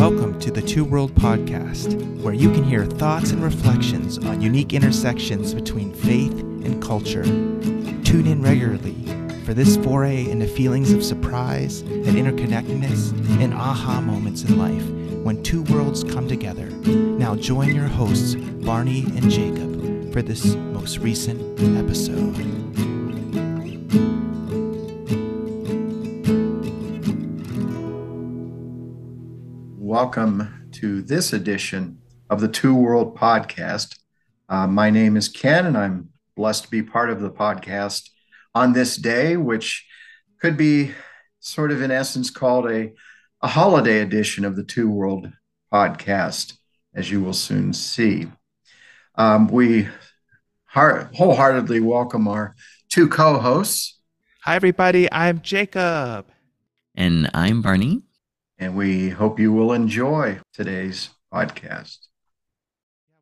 Welcome to the Two World Podcast, where you can hear thoughts and reflections on unique intersections between faith and culture. Tune in regularly for this foray into feelings of surprise and interconnectedness and aha moments in life when two worlds come together. Now join your hosts, Barney and Jacob, for this most recent episode. Welcome to this edition of the Two World Podcast. Uh, my name is Ken, and I'm blessed to be part of the podcast on this day, which could be sort of in essence called a, a holiday edition of the Two World Podcast, as you will soon see. Um, we heart, wholeheartedly welcome our two co hosts. Hi, everybody. I'm Jacob. And I'm Barney. And we hope you will enjoy today's podcast.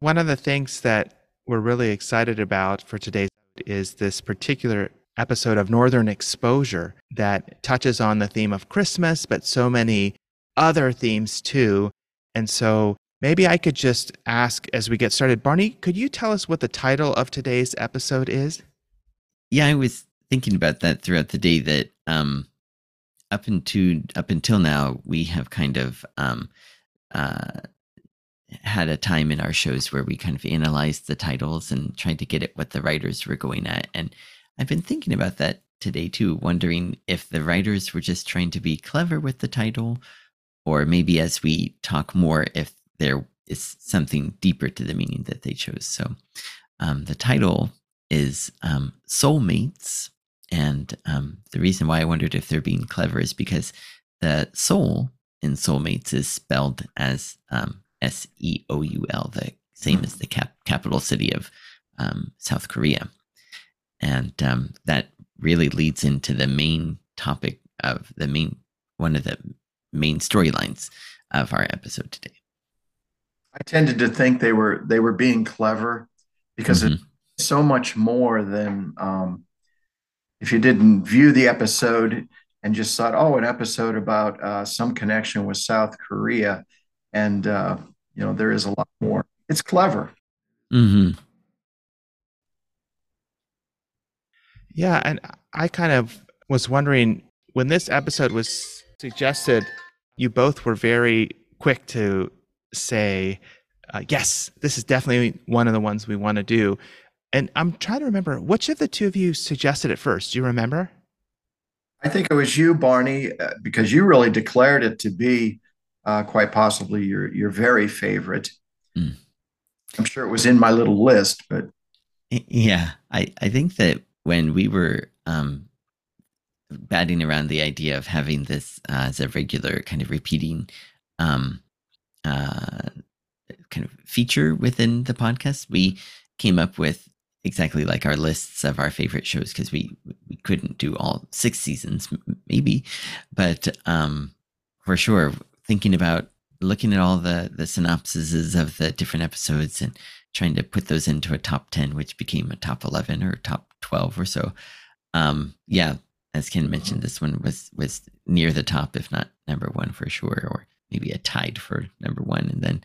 One of the things that we're really excited about for today is this particular episode of Northern Exposure that touches on the theme of Christmas, but so many other themes too. And so maybe I could just ask as we get started, Barney, could you tell us what the title of today's episode is? Yeah, I was thinking about that throughout the day that um, up into up until now, we have kind of um, uh, had a time in our shows where we kind of analyzed the titles and tried to get at what the writers were going at. And I've been thinking about that today too, wondering if the writers were just trying to be clever with the title, or maybe as we talk more, if there is something deeper to the meaning that they chose. So um, the title is um, Seoul Mates and um, the reason why I wondered if they're being clever is because the soul in Seoul Mates is spelled as um, S E O U L, the same as the cap- capital city of um, South Korea. And um, that really leads into the main topic of the main, one of the main storylines of our episode today. I tended to think they were they were being clever because mm-hmm. it's so much more than um, if you didn't view the episode and just thought, oh, an episode about uh, some connection with South Korea, and uh, you know there is a lot more. It's clever. Hmm. Yeah, and I kind of was wondering when this episode was suggested, you both were very quick to say, uh, "Yes, this is definitely one of the ones we want to do." And I'm trying to remember which of the two of you suggested it first. Do you remember? I think it was you, Barney, uh, because you really declared it to be uh, quite possibly your your very favorite. Mm. I'm sure it was in my little list, but yeah, I I think that when we were um, batting around the idea of having this uh, as a regular kind of repeating um, uh, kind of feature within the podcast, we came up with exactly like our lists of our favorite shows because we we couldn't do all six seasons maybe. But um for sure thinking about looking at all the the synopsises of the different episodes and trying to put those into a top 10 which became a top 11 or top 12 or so um yeah as ken mentioned this one was was near the top if not number one for sure or maybe a tied for number one. And then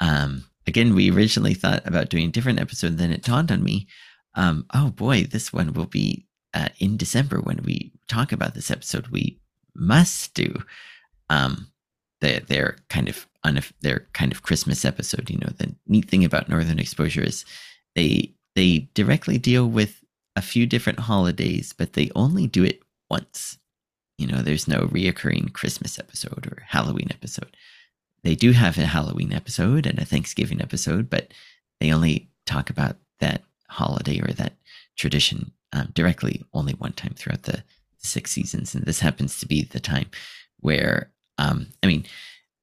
um again, we originally thought about doing a different episode. Then it dawned on me, um, oh boy, this one will be uh, in December when we talk about this episode. We must do um, the, their kind of their kind of Christmas episode. You know, the neat thing about Northern Exposure is they they directly deal with a few different holidays, but they only do it once. You know, there's no reoccurring Christmas episode or Halloween episode. They do have a Halloween episode and a Thanksgiving episode, but they only talk about that holiday or that tradition um, directly only one time throughout the six seasons. And this happens to be the time where, um, I mean,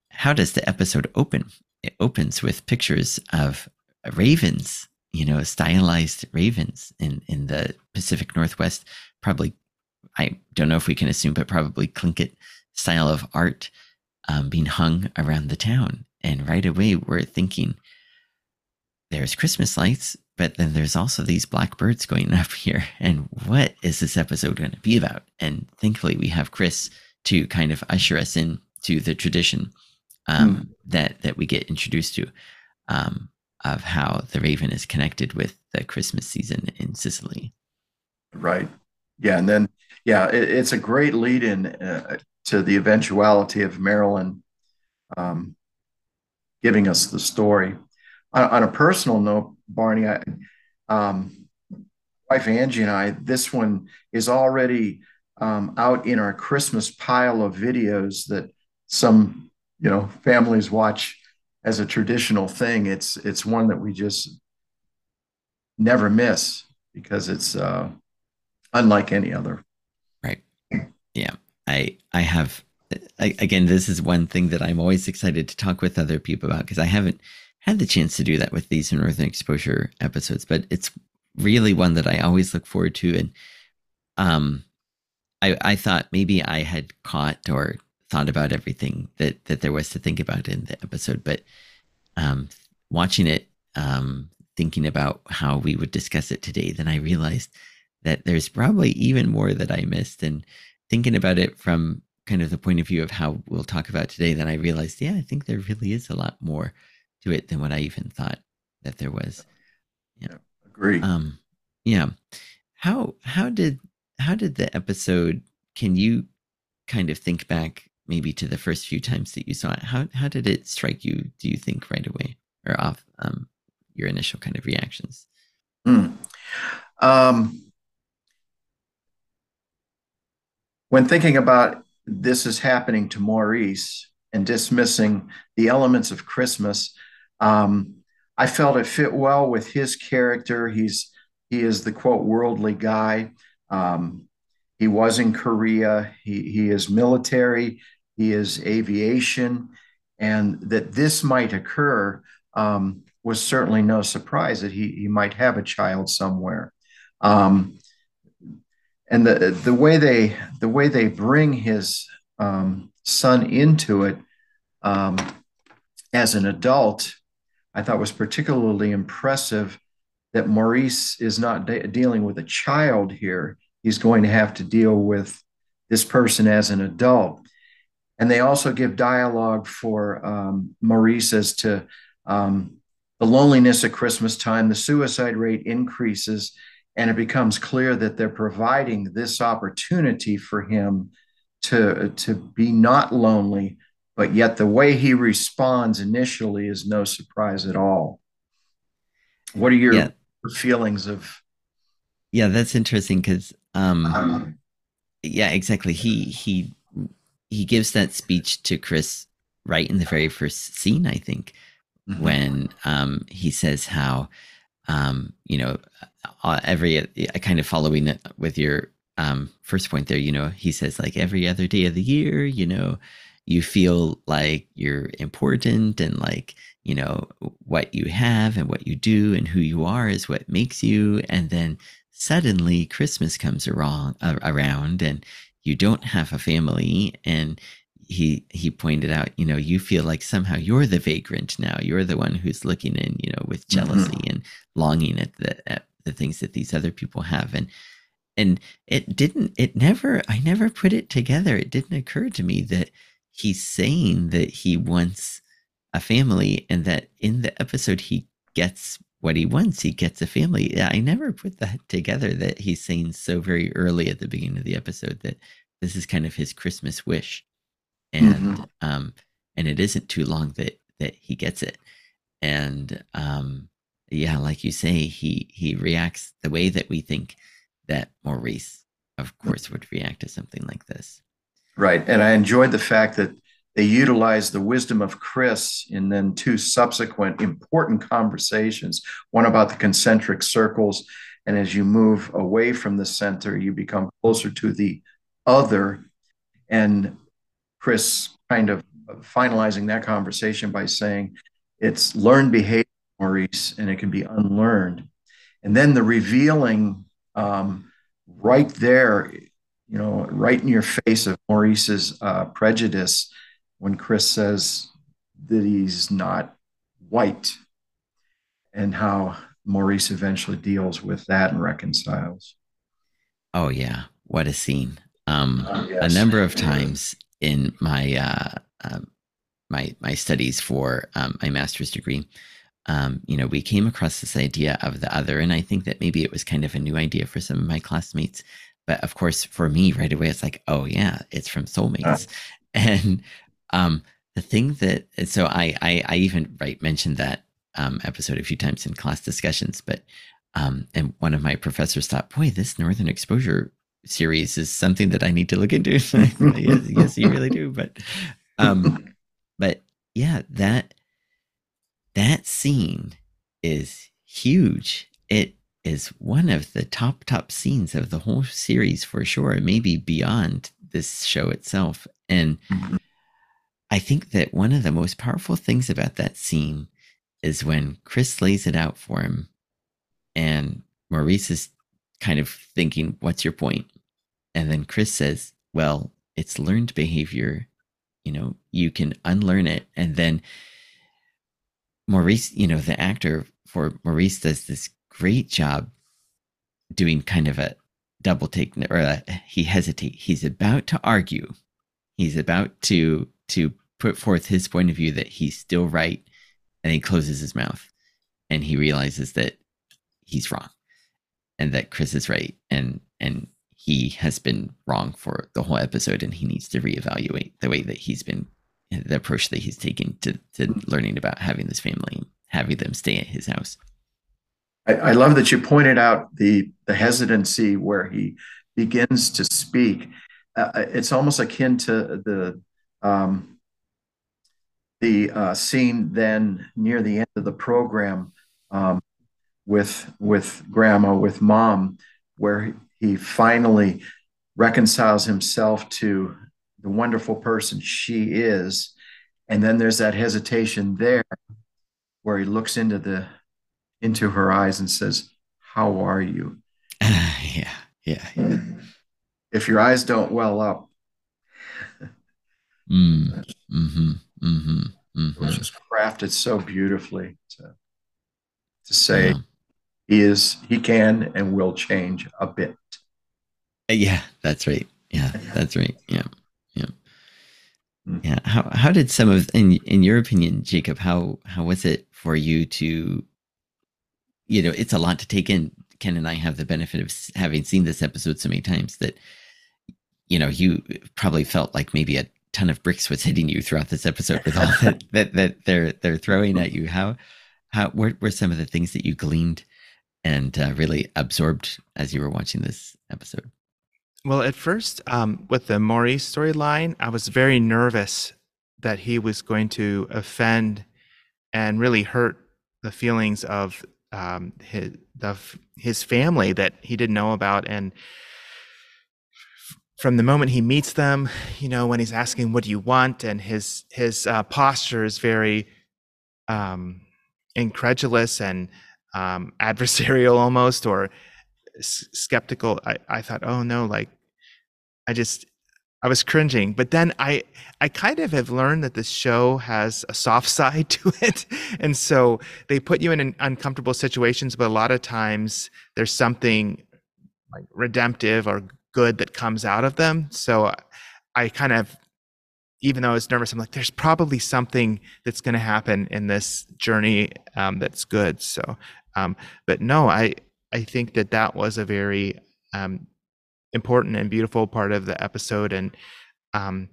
how does the episode open? It opens with pictures of ravens, you know, stylized ravens in, in the Pacific Northwest, probably, I don't know if we can assume, but probably Tlingit style of art um, being hung around the town. And right away, we're thinking there's Christmas lights, but then there's also these black birds going up here. And what is this episode going to be about? And thankfully, we have Chris to kind of usher us in to the tradition um, mm. that that we get introduced to um, of how the raven is connected with the Christmas season in Sicily. Right. Yeah, and then yeah, it, it's a great lead in uh, to the eventuality of Marilyn um, giving us the story. On, on, a personal note, Barney, I, um, wife Angie and I, this one is already um, out in our Christmas pile of videos that some you know families watch as a traditional thing. It's it's one that we just never miss because it's uh, unlike any other. Right. Yeah. I I have I, again. This is one thing that I'm always excited to talk with other people about because I haven't had the chance to do that with these Northern Exposure episodes, but it's really one that I always look forward to. And um, I, I thought maybe I had caught or thought about everything that that there was to think about in the episode, but um, watching it, um, thinking about how we would discuss it today, then I realized that there's probably even more that I missed. And thinking about it from kind of the point of view of how we'll talk about today, then I realized, yeah, I think there really is a lot more to it than what I even thought that there was. Yeah, agree. Um, yeah. How how did how did the episode? Can you kind of think back maybe to the first few times that you saw it? How how did it strike you? Do you think right away or off um, your initial kind of reactions? Mm. Um, when thinking about this is happening to Maurice and dismissing the elements of Christmas, um, I felt it fit well with his character. He's he is the quote worldly guy. Um, he was in Korea. He he is military. He is aviation, and that this might occur um, was certainly no surprise. That he he might have a child somewhere. Um, and the the way they the way they bring his um, son into it um, as an adult I thought was particularly impressive that Maurice is not de- dealing with a child here. He's going to have to deal with this person as an adult. And they also give dialogue for um, Maurice as to um, the loneliness at Christmas time, the suicide rate increases, and it becomes clear that they're providing this opportunity for him to, to be not lonely, but yet the way he responds initially is no surprise at all. What are your yeah. feelings of? Yeah, that's interesting because, um, um, yeah, exactly. He he he gives that speech to Chris right in the very first scene, I think, mm-hmm. when um, he says how, um, you know, uh, every uh, kind of following it with your um, first point there, you know, he says like every other day of the year, you know, you feel like you're important and like you know what you have and what you do and who you are is what makes you. And then suddenly christmas comes around, uh, around and you don't have a family. And he he pointed out you know you feel like somehow you're the vagrant now you're the one who's looking in you know with mm-hmm. jealousy mm-hmm. and longing at the at the things that these other people have and and it didn't it never i never put it together it didn't occur to me that he's saying that he wants a family and that in the episode he gets what he wants. He gets a family. I never put that together that he's saying so very early at the beginning of the episode that this is kind of his Christmas wish. And mm-hmm. um and it isn't too long that that he gets it. And um yeah, like you say, he he reacts the way that we think that Maurice, of course, would react to something like this. Right. And I enjoyed the fact that they utilized the wisdom of Chris in then two subsequent important conversations one about the concentric circles. And as you move away from the center, you become closer to the other. And Chris kind of finalizing that conversation by saying, it's learned behavior, Maurice, and it can be unlearned. And then the revealing um, right there you know, right in your face of Maurice's uh, prejudice when Chris says that he's not white and how Maurice eventually deals with that and reconciles. Oh yeah, what a scene! Um, uh, yes. A number of times in my uh, uh, my my studies for um, my master's degree, um, you know, we came across this idea of the other, and I think that maybe it was kind of a new idea for some of my classmates. But of course, for me, right away, it's like, oh yeah, it's from Seoul Mates, and um, the thing that so I I, I even right mentioned that um, episode a few times in class discussions, but um, and one of my professors thought, boy, this Northern Exposure series is something that I need to look into. yes, yes, you really do. But, um, but yeah, that that scene is huge. It is one of the top top scenes of the whole series for sure. Maybe beyond this show itself, and mm-hmm. I think that one of the most powerful things about that scene is when Chris lays it out for him and Maurice is kind of thinking, What's your point? And then Chris says, Well, it's learned behavior. You know, you can unlearn it. And then Maurice, you know, the actor for Maurice does this great job doing kind of a double take or a, he hesitate. He's about to argue. He's about to to put forth his point of view that he's still right and he closes his mouth and he realizes that he's wrong and that Chris is right and and he has been wrong for the whole episode and he needs to reevaluate the way that he's been the approach that he's taken to, to learning about having this family having them stay at his house. I, I love that you pointed out the the hesitancy where he begins to speak. Uh, it's almost akin to the um, the uh, scene then near the end of the program um, with with grandma with mom where he finally reconciles himself to the wonderful person she is and then there's that hesitation there where he looks into the into her eyes and says how are you uh, yeah, yeah yeah if your eyes don't well up mm, mm-hmm, mm-hmm mm-hmm. is crafted so beautifully to to say yeah. he is he can and will change a bit. Yeah, that's right. Yeah, that's right. Yeah, yeah, mm. yeah. How how did some of in in your opinion, Jacob? How how was it for you to, you know, it's a lot to take in. Ken and I have the benefit of having seen this episode so many times that, you know, you probably felt like maybe a ton of bricks was hitting you throughout this episode with all that, that, that they're they're throwing at you. How how what were some of the things that you gleaned and uh, really absorbed as you were watching this episode? Well, at first, um, with the Maurice storyline, I was very nervous that he was going to offend and really hurt the feelings of um, his the, his family that he didn't know about, and from the moment he meets them, you know, when he's asking, "What do you want?" and his his uh, posture is very um, incredulous and um, adversarial almost, or skeptical. I, I thought, "Oh no!" Like, I just I was cringing. But then I I kind of have learned that this show has a soft side to it, and so they put you in uncomfortable situations, but a lot of times there's something like redemptive or good that comes out of them. So I kind of, even though I was nervous, I'm like, there's probably something that's going to happen in this journey um, that's good. So, um, but no, I I think that that was a very um, important and beautiful part of the episode, and um,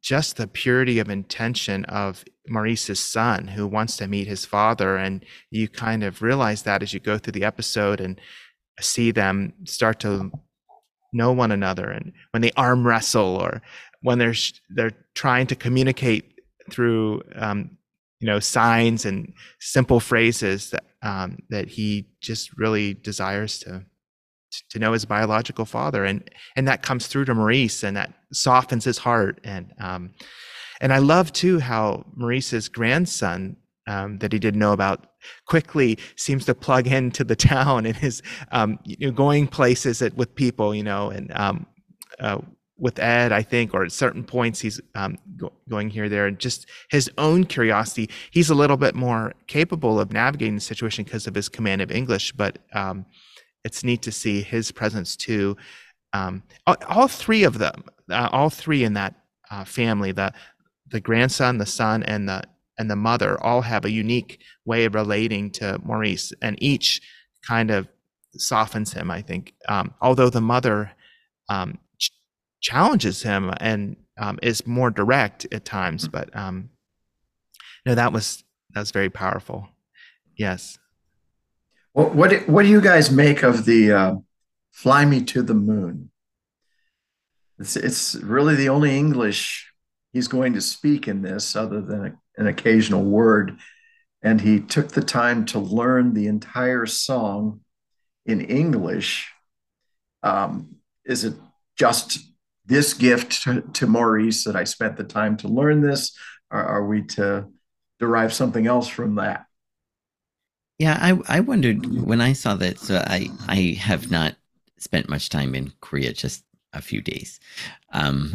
just the purity of intention of Maurice's son who wants to meet his father, and you kind of realize that as you go through the episode and see them start to know one another and when they arm wrestle or when they're they're trying to communicate through um, you know signs and simple phrases that um, that he just really desires to to know his biological father. And and that comes through to Maurice and that softens his heart. And um, and I love too how Maurice's grandson um, that he didn't know about quickly seems to plug into the town and is um, you know, going places that, with people, you know, and um, uh, with Ed, I think, or at certain points he's um, go- going here, there, and just his own curiosity. He's a little bit more capable of navigating the situation because of his command of English, but um, it's neat to see his presence too. Um, all, three of them, uh, all three in that uh, family, the the grandson, the son, and the and the mother all have a unique way of relating to Maurice, and each kind of softens him. I think, um, although the mother um, challenges him and um, is more direct at times, but um, no, that was that was very powerful. Yes. What what, what do you guys make of the uh, "Fly Me to the Moon"? It's it's really the only English he's going to speak in this, other than a, an occasional word. And he took the time to learn the entire song in English. Um, is it just this gift to, Maurice that I spent the time to learn this? Or are we to derive something else from that? Yeah, I, I wondered when I saw that. So I, I have not spent much time in Korea, just a few days. Um,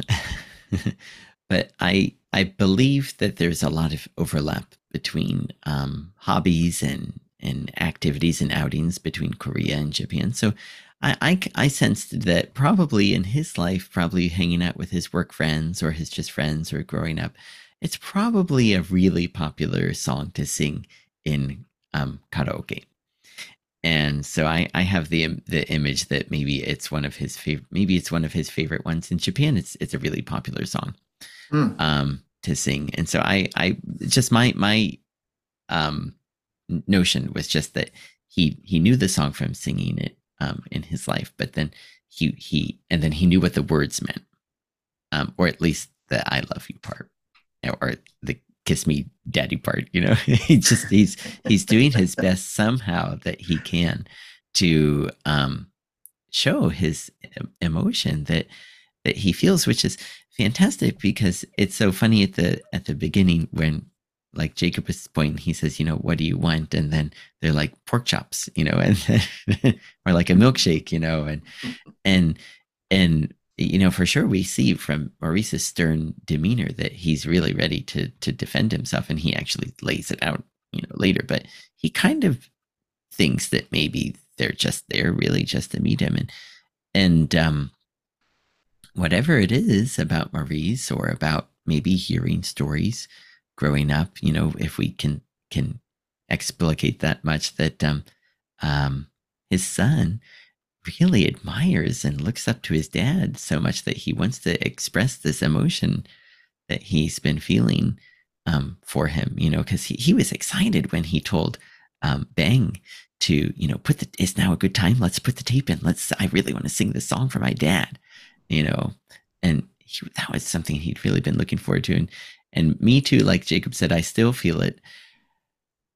but I I believe that there's a lot of overlap between um, hobbies and and activities and outings between Korea and Japan. So I, I, I sensed that probably in his life, probably hanging out with his work friends or his just friends or growing up, it's probably a really popular song to sing in um, karaoke. And so I, I have the the image that maybe it's one of his favorite maybe it's one of his favorite ones in Japan. It's it's a really popular song mm. um, to sing. And so I, I just my my um, notion was just that he he knew the song from singing it um, in his life, but then he he and then he knew what the words meant, um, or at least the "I love you" part, or the "kiss me, daddy" part. You know, he just he's he's doing his best somehow that he can to um, show his emotion that that he feels, which is fantastic because it's so funny at the at the beginning when like Jacob is pointing, he says, you know, what do you want? And then they're like pork chops, you know, and or like a milkshake, you know, and and and you know, for sure we see from Maurice's stern demeanor that he's really ready to to defend himself, and he actually lays it out, you know, later. But he kind of thinks that maybe they're just there really just to meet him, and and um, whatever it is about Maurice or about maybe hearing stories growing up, you know, if we can can explicate that much that um, um, his son really admires and looks up to his dad so much that he wants to express this emotion that he's been feeling um, for him, you know, because he, he was excited when he told um, Bang to, you know, put the, it's now a good time. Let's put the tape in. Let's, I really want to sing this song for my dad you know, and he, that was something he'd really been looking forward to. And, and me too, like Jacob said, I still feel it.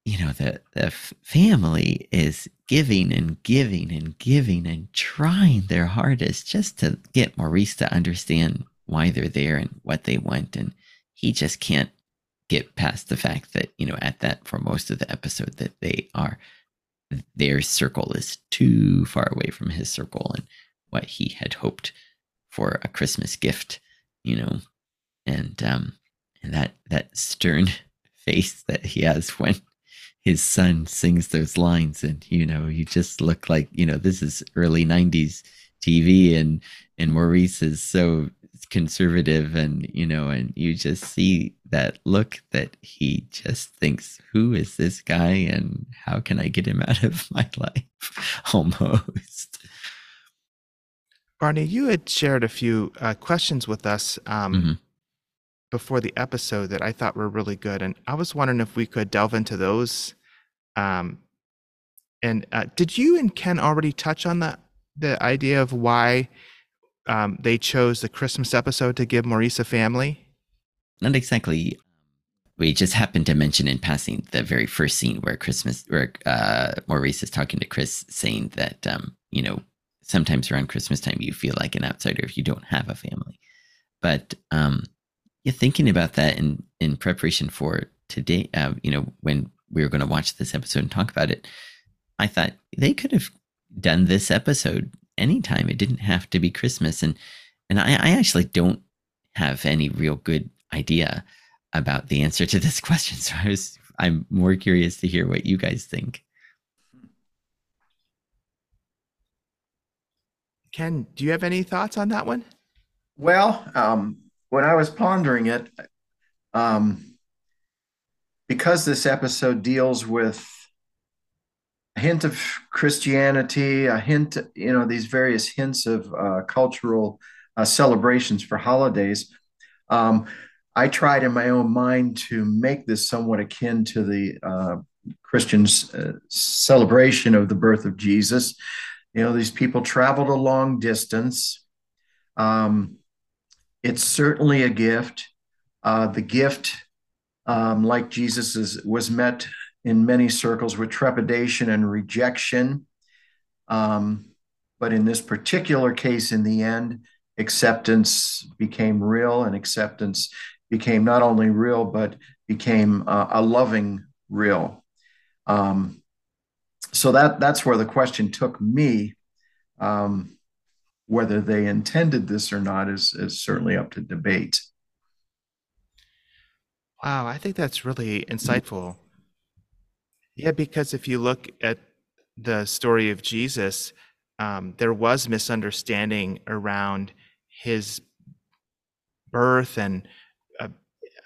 You know, the, the family is giving and giving and giving and trying their hardest just to get Maurice to understand why they're there and what they want. And he just can't get past the fact that, you know, at that for most of the episode that they are their circle is too far away from his circle and what he had hoped for a Christmas gift, you know, and um, and that that stern face that he has when his son sings those lines, and you know, you just look like you know this is early '90s TV, and and Maurice is so conservative, and you know, and you just see that look that he just thinks, "Who is this guy, and how can I get him out of my life?" Almost. Barney, you had shared a few uh, questions with us um, mm-hmm. Before the episode that I thought were really good, and I was wondering if we could delve into those. Um, and uh, did you and Ken already touch on that the idea of why um, they chose the Christmas episode to give Maurice a family? Not exactly. We just happened to mention in passing the very first scene where Christmas, where uh, Maurice is talking to Chris, saying that um, you know sometimes around Christmas time you feel like an outsider if you don't have a family. But um, yeah, thinking about that in in preparation for today, uh, you know, when we were going to watch this episode and talk about it, I thought they could have done this episode anytime. It didn't have to be Christmas, and and I, I actually don't have any real good idea about the answer to this question. So I was I'm more curious to hear what you guys think. Ken, do you have any thoughts on that one? Well, um, when I was pondering it, um, because this episode deals with a hint of Christianity, a hint, you know, these various hints of uh, cultural uh, celebrations for holidays. Um, I tried in my own mind to make this somewhat akin to the uh, Christians' uh, celebration of the birth of Jesus. You know, these people traveled a long distance. Um, it's certainly a gift. Uh, the gift, um, like Jesus, is, was met in many circles with trepidation and rejection. Um, but in this particular case, in the end, acceptance became real, and acceptance became not only real, but became uh, a loving real. Um, so that that's where the question took me. Um, whether they intended this or not is, is certainly up to debate. Wow, I think that's really insightful. Yeah, because if you look at the story of Jesus, um, there was misunderstanding around his birth and uh,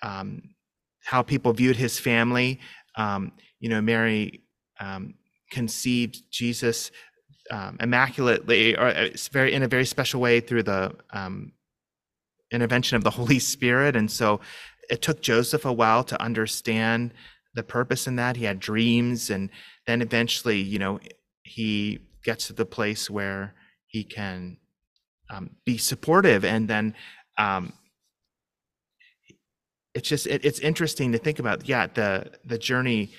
um, how people viewed his family. Um, you know, Mary um, conceived Jesus um, immaculately, or uh, very in a very special way through the um, intervention of the Holy Spirit, and so it took Joseph a while to understand the purpose in that. He had dreams, and then eventually, you know, he gets to the place where he can um, be supportive, and then um, it's just it, it's interesting to think about. Yeah, the the journey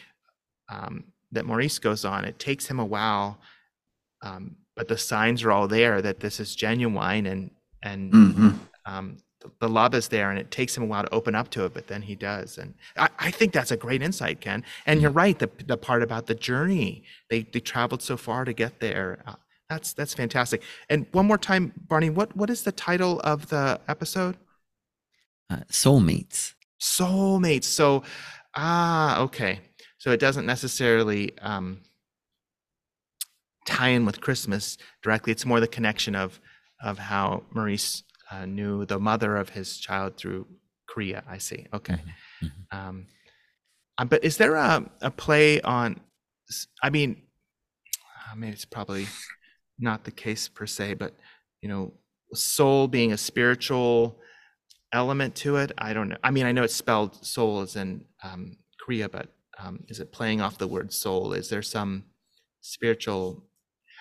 um, that Maurice goes on. It takes him a while, um, but the signs are all there that this is genuine, and and mm-hmm. um, the love is there and it takes him a while to open up to it but then he does. And i, I think that's a great insight ken. And you're right the, the part about the journey they, they traveled so far to get there. Uh, that's that's fantastic. And one more time barney what what is the title of the episode? Uh, Seoul Mates. Soulmates. So ah okay. So it doesn't necessarily um, tie in with christmas directly it's more the connection of of how maurice uh, knew the mother of his child through Korea. I see. Okay. Mm-hmm. mm-hmm. Um, uh, but is there a, a play on? I mean, I mean, it's probably not the case per se, but you know, soul being a spiritual element to it. I don't know. I mean, I know it's spelled soul as in um, Korea, but um, is it playing off the word soul? Is there some spiritual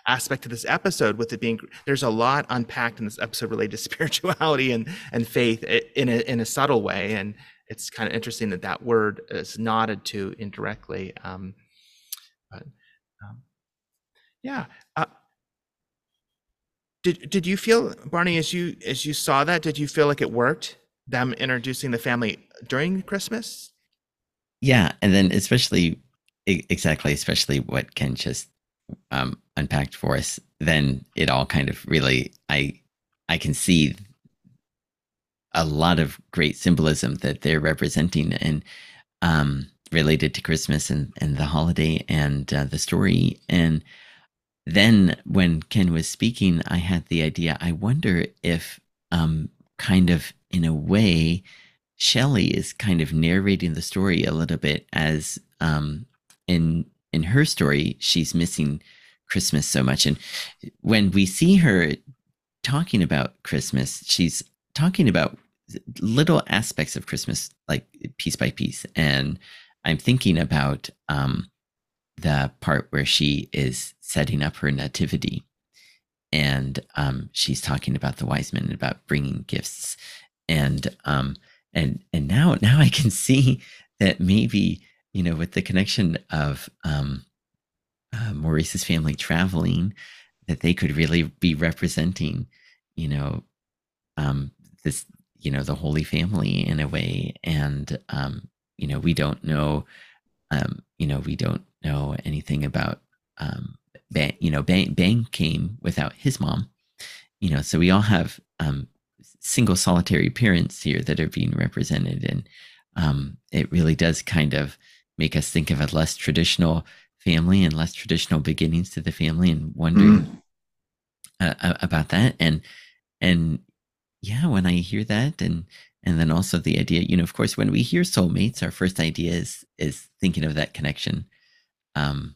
aspect to this episode with it being there's a lot unpacked in this episode related to spirituality and and faith in a in a subtle way. And it's kind of interesting that that word is nodded to indirectly um, but um, yeah uh, did did you feel barney as you as you saw that did you feel like it worked them introducing the family during christmas? Yeah and then especially exactly especially what ken just um, unpacked for us, then it all kind of really I I can see a lot of great symbolism that they're representing and um, related to Christmas and and the holiday and uh, the story. And then when Ken was speaking, I had the idea. I wonder if um, kind of in a way. Shelley is kind of narrating the story a little bit as um, in in her story, she's missing Christmas so much. And when we see her talking about Christmas, she's talking about little aspects of Christmas, like piece by piece. And I'm thinking about um, the part where she is setting up her nativity. And um, she's talking about the wise men, about bringing gifts, and um, and and now now I can see that maybe you know, with the connection of um, uh, Maurice's family traveling, that they could really be representing, you know, um, this, you know, the Holy Family in a way. And, um, you know, we don't know, um, you know, we don't know anything about, um, Bang, you know, Bang, Bang came without his mom, you know, so we all have um, single solitary parents here that are being represented. And um, it really does kind of, make us think of a less traditional family and less traditional beginnings to the family and wondering mm. uh, about that and and yeah when i hear that and and then also the idea you know of course when we hear soulmates our first idea is is thinking of that connection um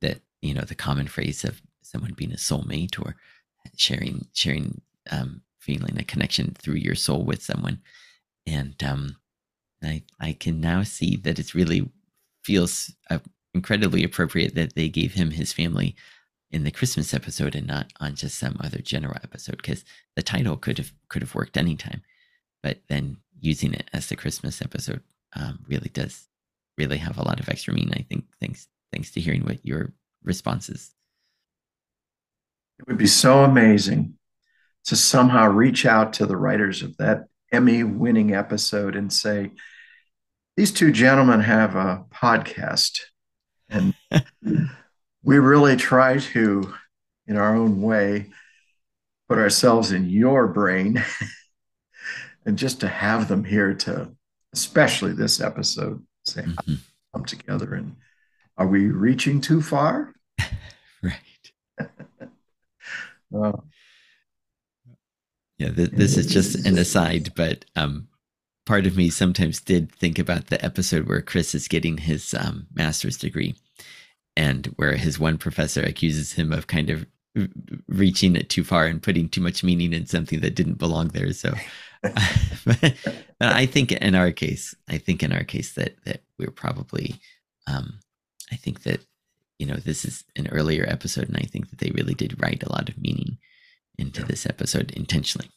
that you know the common phrase of someone being a soulmate or sharing sharing um feeling a connection through your soul with someone and um i i can now see that it's really feels uh, incredibly appropriate that they gave him his family in the Christmas episode and not on just some other general episode because the title could have could have worked anytime, but then using it as the Christmas episode um, really does really have a lot of extra meaning. I think thanks thanks to hearing what your responses. It would be so amazing to somehow reach out to the writers of that Emmy winning episode and say, these two gentlemen have a podcast and we really try to, in our own way, put ourselves in your brain and just to have them here to, especially this episode, say, mm-hmm. come together. And are we reaching too far? right. well, yeah, th- this is just an aside, but um, part of me sometimes did think about the episode where Chris is getting his um, master's degree and where his one professor accuses him of kind of reaching it too far and putting too much meaning in something that didn't belong there. So, but I think in our case, I think in our case that that we're probably, um, I think that you know this is an earlier episode, and I think that they really did write a lot of meaning into yeah. this episode intentionally.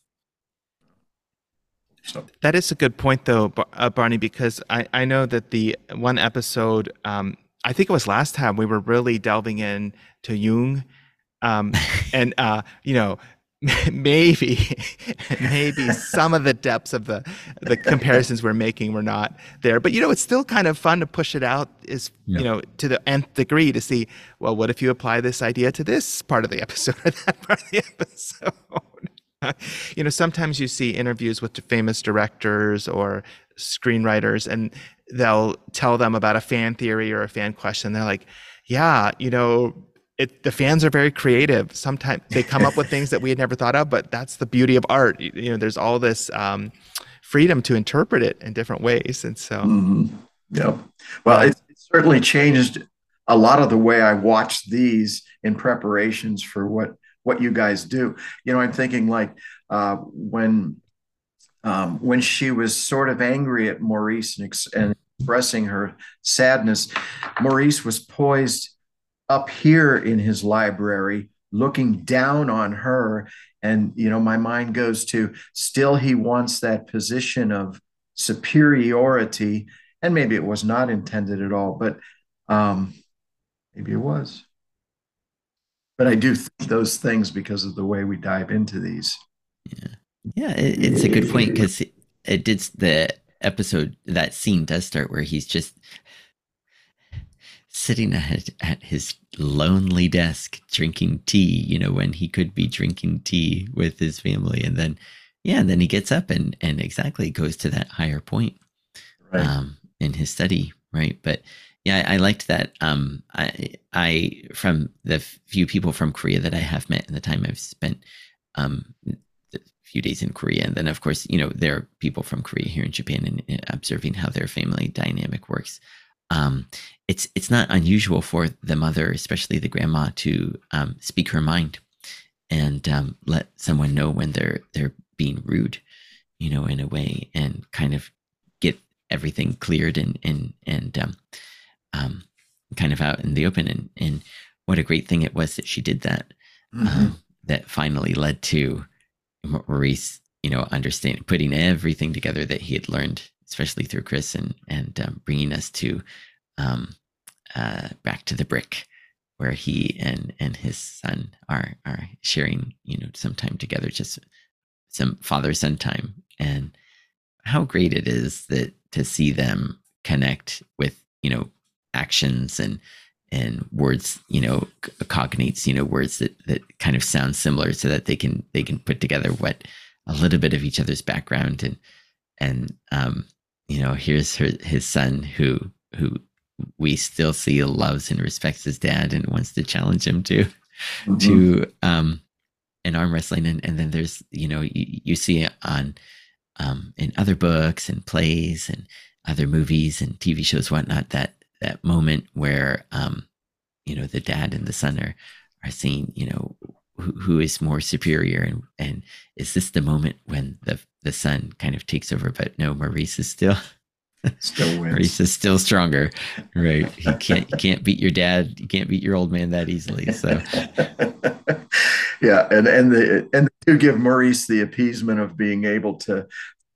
So. That is a good point, though, uh, Barney, because I, I know that the one episode, um, I think it was last time, we were really delving in to Jung. Um, and, uh, you know, maybe maybe some of the depths of the the comparisons we're making were not there but you know it's still kind of fun to push it out is yeah. you know to the nth degree to see well what if you apply this idea to this part of the episode or that part of the episode you know, sometimes you see interviews with famous directors or screenwriters, and they'll tell them about a fan theory or a fan question. They're like, "Yeah, you know, it, the fans are very creative. Sometimes they come up with things that we had never thought of, but that's the beauty of art. You know, there's all this um, freedom to interpret it in different ways, and so." Mm-hmm. Yeah. Well, it, it certainly changed a lot of the way I watched these in preparations for what what you guys do. You know, I'm thinking like uh, when um, when she was sort of angry at Maurice and, ex- and expressing her sadness, Maurice was poised up here in his library, looking down on her. And you know, my mind goes to still he wants that position of superiority, and maybe it was not intended at all, but um, maybe it was but I do think those things because of the way we dive into these. Yeah, yeah, it, it's a good point because it, it did the episode that scene does start where he's just sitting at at his lonely desk drinking tea. You know, when he could be drinking tea with his family, and then yeah, and then he gets up and and exactly goes to that higher point right. um, in his study, right? But yeah, I, liked that. Um, I, I from the few people from Korea that I have met in the time I've spent, um, a few days in Korea, and then of course, you know, there are people from Korea here in Japan, and, and observing how their family dynamic works. Um, it's it's not unusual for the mother, especially the grandma, to um, speak her mind and um, let someone know when they're they're being rude, you know, in a way, and kind of get everything cleared and and and um, um, kind of out in the open. And, and what a great thing it was that she did that. Mm-hmm. Um, that finally led to Maurice, you know, understanding, putting everything together that he had learned, especially through Chris, and and um, bringing us to um, uh, back to the brick, where he and and his son are are sharing, you know, some time together, just some father son time, and how great it is that to see them connect with you know actions and and words you know cognates you know words that that kind of sound similar so that they can they can put together what a little bit of each other's background and and um you know here's her his son who who we still see loves and respects his dad and wants to challenge him to mm-hmm. to um in arm wrestling and, and then there's you know you, you see on um, in other books and plays and other movies and TV shows, whatnot. That that moment where um, you know the dad and the son are are saying, you know, who, who is more superior, and and is this the moment when the the son kind of takes over? But no, Maurice is still. Still wins. Maurice is still stronger, right? He can't. You can't beat your dad. You can't beat your old man that easily. So, yeah, and and the and to give Maurice the appeasement of being able to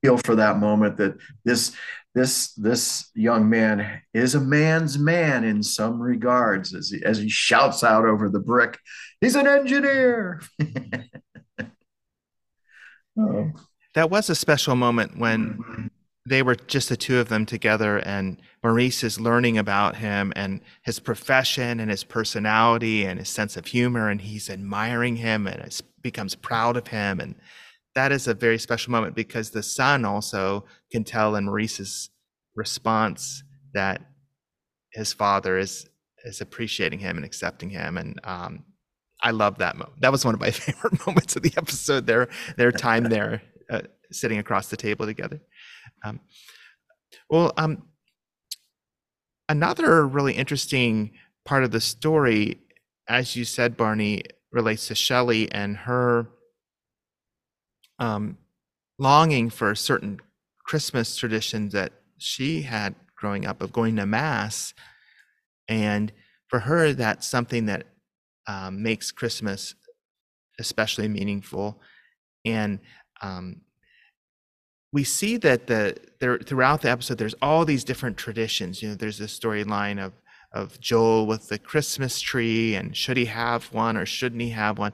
feel for that moment that this this this young man is a man's man in some regards as he, as he shouts out over the brick he's an engineer oh. that was a special moment when they were just the two of them together and maurice is learning about him and his profession and his personality and his sense of humor and he's admiring him and becomes proud of him and that is a very special moment because the son also can tell in Maurice's response that his father is is appreciating him and accepting him and um, I love that moment. That was one of my favorite moments of the episode. Their their time there, uh, sitting across the table together. Um, well, um, another really interesting part of the story, as you said, Barney, relates to Shelley and her um, longing for a certain Christmas traditions that she had growing up of going to mass, and for her, that's something that um, makes Christmas especially meaningful. And um, we see that the there throughout the episode, there's all these different traditions. You know, there's a storyline of of Joel with the Christmas tree, and should he have one or shouldn't he have one?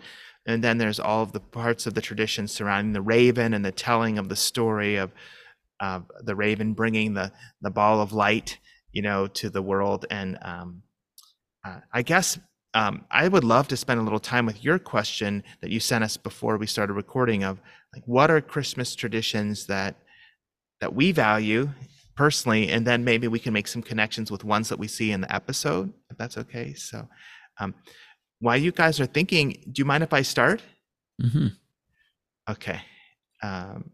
And then there's all of the parts of the tradition surrounding the raven and the telling of the story of uh, the raven bringing the the ball of light, you know, to the world. And um, uh, I guess um, I would love to spend a little time with your question that you sent us before we started recording of like what are Christmas traditions that that we value personally, and then maybe we can make some connections with ones that we see in the episode, if that's okay. So. Um, while you guys are thinking, do you mind if I start? Mm-hmm. Okay. Um,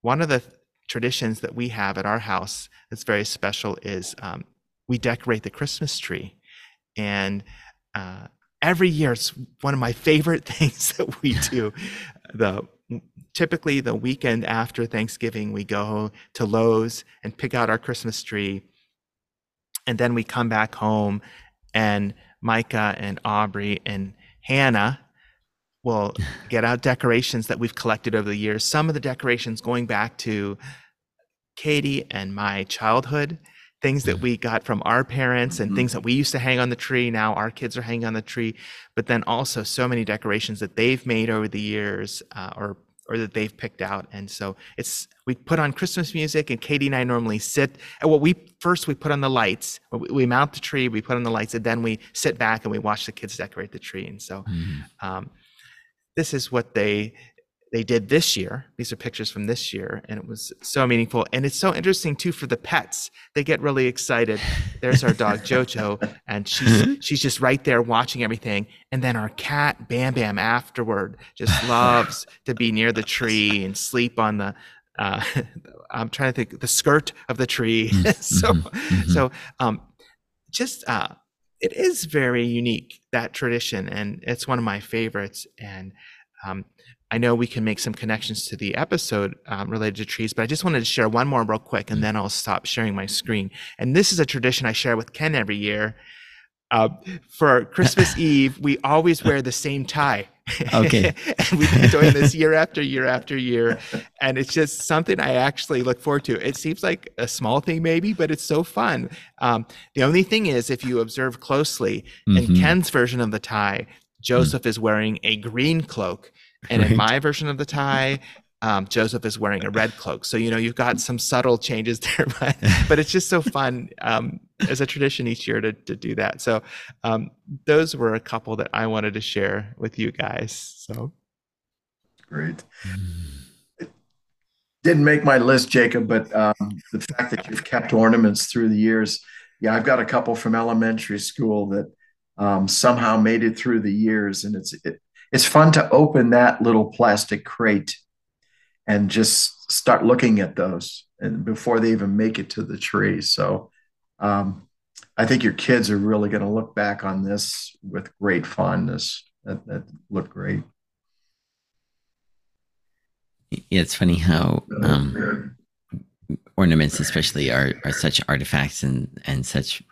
one of the th- traditions that we have at our house that's very special is um, we decorate the Christmas tree. And uh, every year, it's one of my favorite things that we do. the typically the weekend after Thanksgiving, we go to Lowe's and pick out our Christmas tree, and then we come back home and Micah and Aubrey and Hannah will get out decorations that we've collected over the years. Some of the decorations going back to Katie and my childhood, things that we got from our parents and things that we used to hang on the tree. Now our kids are hanging on the tree, but then also so many decorations that they've made over the years uh, or or that they've picked out. And so it's we put on Christmas music, and Katie and I normally sit. And what we first we put on the lights. We, we, mount the tree, we put on the lights, and then we sit back and we watch the kids decorate the tree. And so, mm. um, this is what they they did this year. These are pictures from this year, and it was so meaningful. And it's so interesting too for the pets. They get really excited. There's our dog Jojo, and she's she's just right there watching everything. And then our cat Bam Bam afterward just loves to be near the tree and sleep on the. Uh, I'm trying to think the skirt of the tree. Mm-hmm. so mm-hmm. so um, just uh, it is very unique that tradition, and it's one of my favorites. And um, I know we can make some connections to the episode um, related to trees, but I just wanted to share one more real quick and then I'll stop sharing my screen. And this is a tradition I share with Ken every year. Uh, for Christmas Eve, we always wear the same tie. Okay. and we've been doing this year after year after year. And it's just something I actually look forward to. It seems like a small thing, maybe, but it's so fun. Um, the only thing is, if you observe closely, mm-hmm. in Ken's version of the tie, Joseph mm-hmm. is wearing a green cloak and right. in my version of the tie, um, Joseph is wearing a red cloak. So, you know, you've got some subtle changes there, but, but it's just so fun um, as a tradition each year to, to do that. So, um, those were a couple that I wanted to share with you guys. So, great. didn't make my list, Jacob, but um, the fact that you've kept ornaments through the years. Yeah, I've got a couple from elementary school that um, somehow made it through the years, and it's it, it's fun to open that little plastic crate and just start looking at those and before they even make it to the tree. So um, I think your kids are really going to look back on this with great fondness. That, that looked great. Yeah, it's funny how um, ornaments, especially, are are such artifacts and and such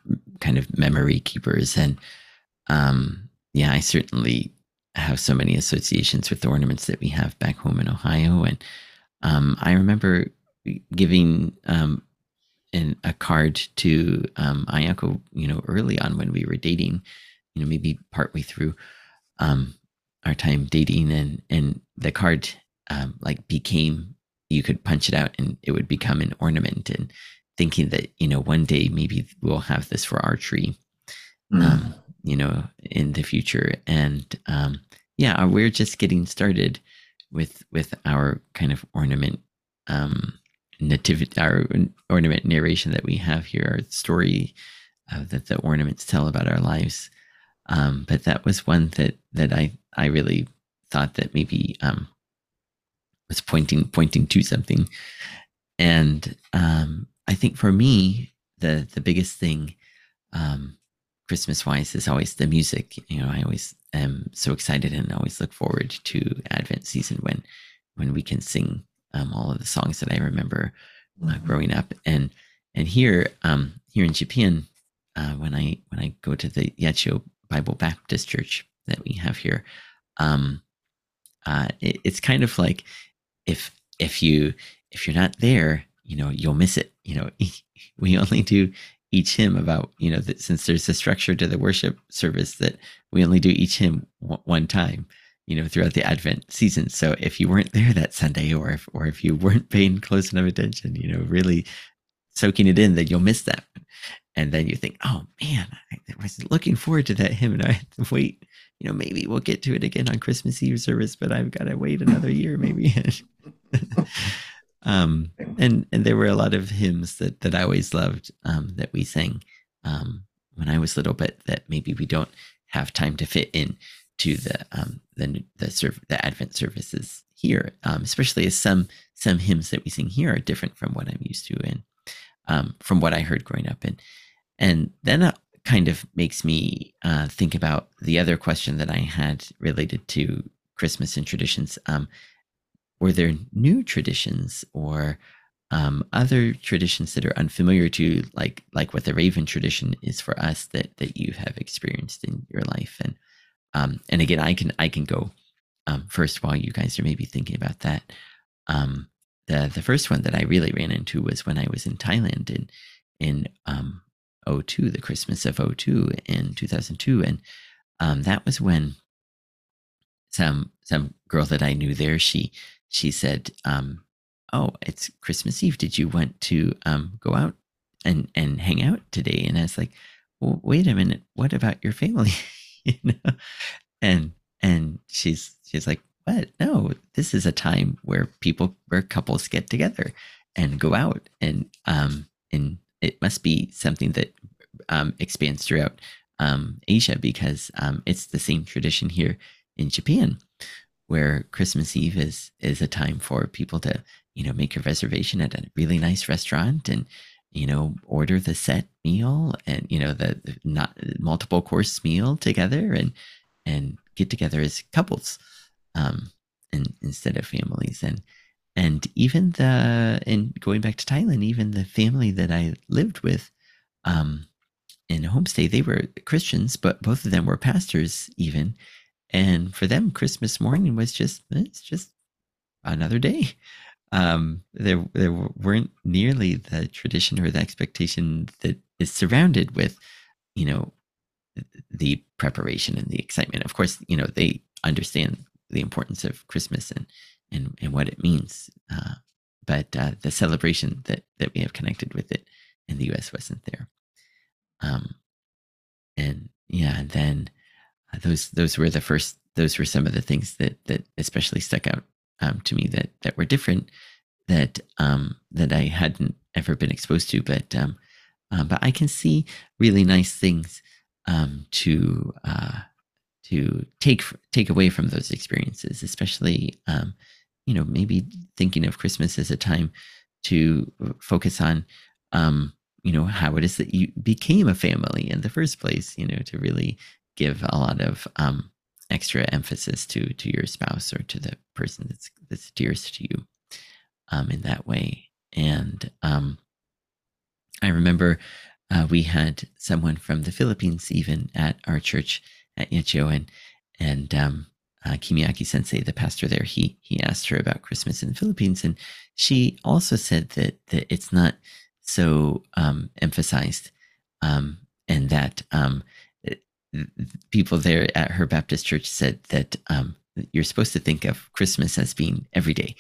kind of memory keepers. And um, yeah, I certainly have so many associations with the ornaments that we have back home in Ohio. And um, I remember giving um, in a card to um, Ayako, you know, early on when we were dating, you know, maybe partway through um, our time dating, and and the card um, like became you could punch it out and it would become an ornament, and thinking that you know one day maybe we'll have this for our tree, mm. You know, in the future, and um, yeah, we're just getting started with with our kind of ornament um nativity, our ornament narration that we have here, our story uh, that the ornaments tell about our lives. Um, but that was one that that I I really thought that maybe um, was pointing pointing to something, and um, I think for me the the biggest thing um, Christmas wise is always the music. You know, I always am so excited and always look forward to Advent season when when we can sing um, all of the songs that I remember uh, mm-hmm. growing up. And and here um, here in Japan, uh, when I when I go to the Yachiyo Bible Baptist Church that we have here, um, uh, it, it's kind of like if if you if you're not there, you know you'll miss it. You know, we only do each hymn about you know that since there's a structure to the worship service that we only do each hymn w- one time you know, throughout the Advent season. So if you weren't there that Sunday, or if or if you weren't paying close enough attention, you know, really soaking it in, then you'll miss that. And then you think, oh man, I was looking forward to that hymn, and I had to wait. You know, maybe we'll get to it again on Christmas Eve service, but I've got to wait another year, maybe. um, and and there were a lot of hymns that that I always loved um, that we sang um, when I was little, but that maybe we don't have time to fit in to the um, the the, serv- the Advent services here, um, especially as some some hymns that we sing here are different from what I'm used to and um, from what I heard growing up. And and then it kind of makes me uh, think about the other question that I had related to Christmas and traditions. Um, were there new traditions or um, other traditions that are unfamiliar to like like what the Raven tradition is for us that that you have experienced in your life and um, and again, I can I can go um, first while you guys are maybe thinking about that. Um, the the first one that I really ran into was when I was in Thailand in in um, 02, the Christmas of 02 in 2002, and um, that was when some some girl that I knew there she she said, um, "Oh, it's Christmas Eve. Did you want to um, go out and and hang out today?" And I was like, well, "Wait a minute. What about your family?" you know? And and she's she's like, what? No, this is a time where people where couples get together and go out and um and it must be something that um expands throughout um Asia because um it's the same tradition here in Japan where Christmas Eve is is a time for people to, you know, make a reservation at a really nice restaurant and you know, order the set meal and you know the, the not multiple course meal together and and get together as couples um and instead of families and and even the and going back to Thailand, even the family that I lived with um in homestay, they were Christians, but both of them were pastors even. And for them, Christmas morning was just it's just another day um, there there weren't nearly the tradition or the expectation that is surrounded with, you know, the preparation and the excitement. Of course, you know they understand the importance of Christmas and and and what it means, uh, but uh, the celebration that that we have connected with it in the U.S. wasn't there. Um, and yeah, and then those those were the first. Those were some of the things that that especially stuck out um, to me that that were different that um, that I hadn't ever been exposed to. But um, uh, but I can see really nice things um, to uh, to take take away from those experiences, especially um, you know, maybe thinking of Christmas as a time to focus on, um, you know, how it is that you became a family in the first place, you know, to really give a lot of um, extra emphasis to to your spouse or to the person that's that's dearest to you um, in that way. And um, I remember uh, we had someone from the Philippines even at our church at Yachiyo, and and um, uh, Kimiaki Sensei, the pastor there, he he asked her about Christmas in the Philippines, and she also said that that it's not so um, emphasized, um, and that um, people there at her Baptist church said that um, you're supposed to think of Christmas as being every day,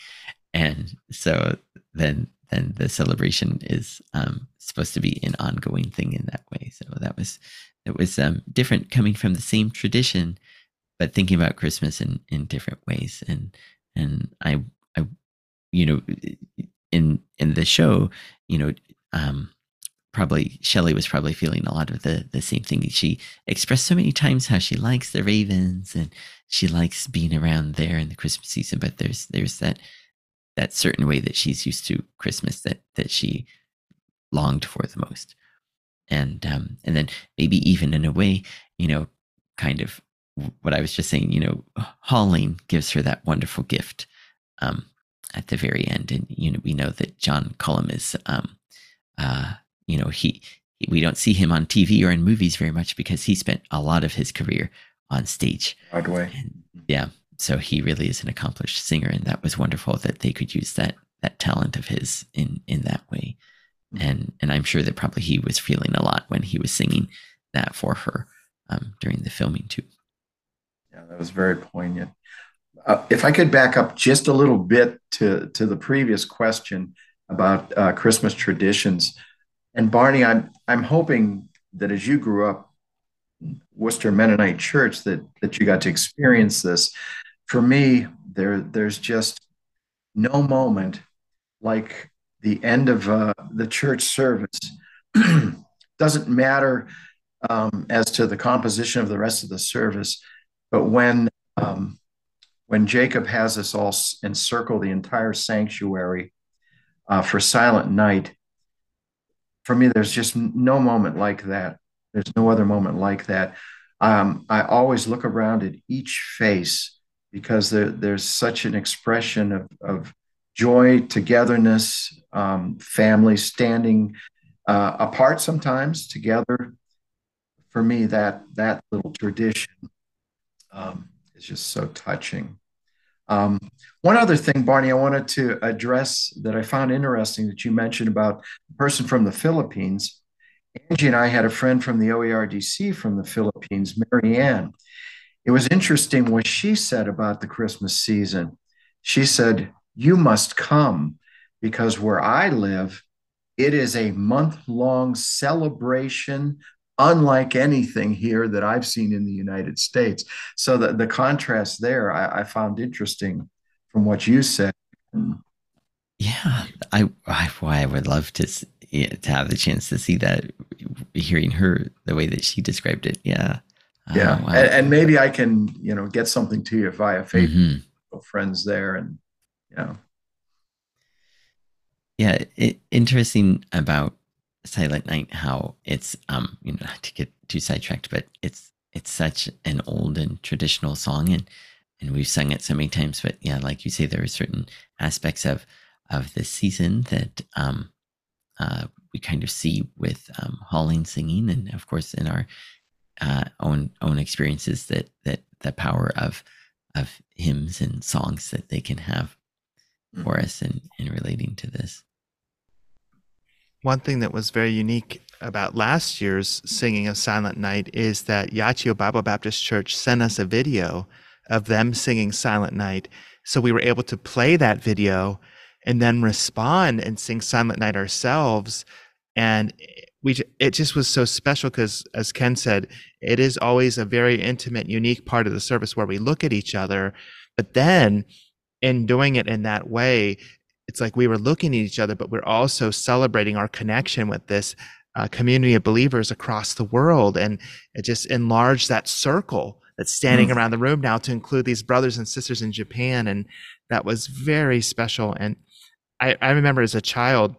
and so then then the celebration is um, supposed to be an ongoing thing in that way. So that was it was um, different coming from the same tradition, but thinking about Christmas in in different ways. And and I I you know in in the show you know um, probably Shelley was probably feeling a lot of the the same thing. She expressed so many times how she likes the Ravens and she likes being around there in the Christmas season, but there's there's that that certain way that she's used to Christmas that that she longed for the most. And um and then maybe even in a way, you know, kind of what I was just saying, you know, Holling gives her that wonderful gift um at the very end. And you know, we know that John Cullum is um uh you know, he we don't see him on TV or in movies very much because he spent a lot of his career on stage. Broadway. And, yeah. So he really is an accomplished singer, and that was wonderful that they could use that that talent of his in in that way. Mm-hmm. And and I'm sure that probably he was feeling a lot when he was singing that for her um, during the filming too. Yeah, that was very poignant. Uh, if I could back up just a little bit to to the previous question about uh, Christmas traditions, and Barney, I'm I'm hoping that as you grew up, Worcester Mennonite Church, that that you got to experience this. For me, there there's just no moment like the end of uh, the church service. Doesn't matter um, as to the composition of the rest of the service, but when um, when Jacob has us all encircle the entire sanctuary uh, for Silent Night, for me, there's just no moment like that. There's no other moment like that. Um, I always look around at each face because there, there's such an expression of, of joy, togetherness, um, family standing uh, apart sometimes together. For me, that that little tradition um, is just so touching. Um, one other thing, Barney, I wanted to address that I found interesting that you mentioned about a person from the Philippines. Angie and I had a friend from the OERDC from the Philippines, Marianne. It was interesting what she said about the Christmas season. She said, You must come because where I live, it is a month long celebration unlike anything here that I've seen in the United States. So the, the contrast there I, I found interesting from what you said. Yeah, I, I, I would love to to have the chance to see that, hearing her the way that she described it. Yeah, yeah, wow. and, and, maybe I can you know get something to you via Facebook, mm-hmm. friends there, and yeah, yeah. It, interesting about Silent Night, how it's um, you know, not to get too sidetracked, but it's it's such an old and traditional song and and we've sung it so many times, but yeah, like you say, there are certain aspects of of this season that um uh we kind of see with um Holling singing and of course in our uh own own experiences that that the power of of hymns and songs that they can have for mm-hmm. us in in relating to this one thing that was very unique about last year's singing of Silent Night is that Yachiyo Bible Baptist Church sent us a video of them singing Silent Night. So we were able to play that video and then respond and sing Silent Night ourselves. And we it just was so special because as Ken said, it is always a very intimate, unique part of the service where we look at each other. But then in doing it in that way, it's like we were looking at each other, but we're also celebrating our connection with this uh, community of believers across the world. And it just enlarged that circle that's standing mm. around the room now to include these brothers and sisters in Japan. And that was very special. And I, I remember as a child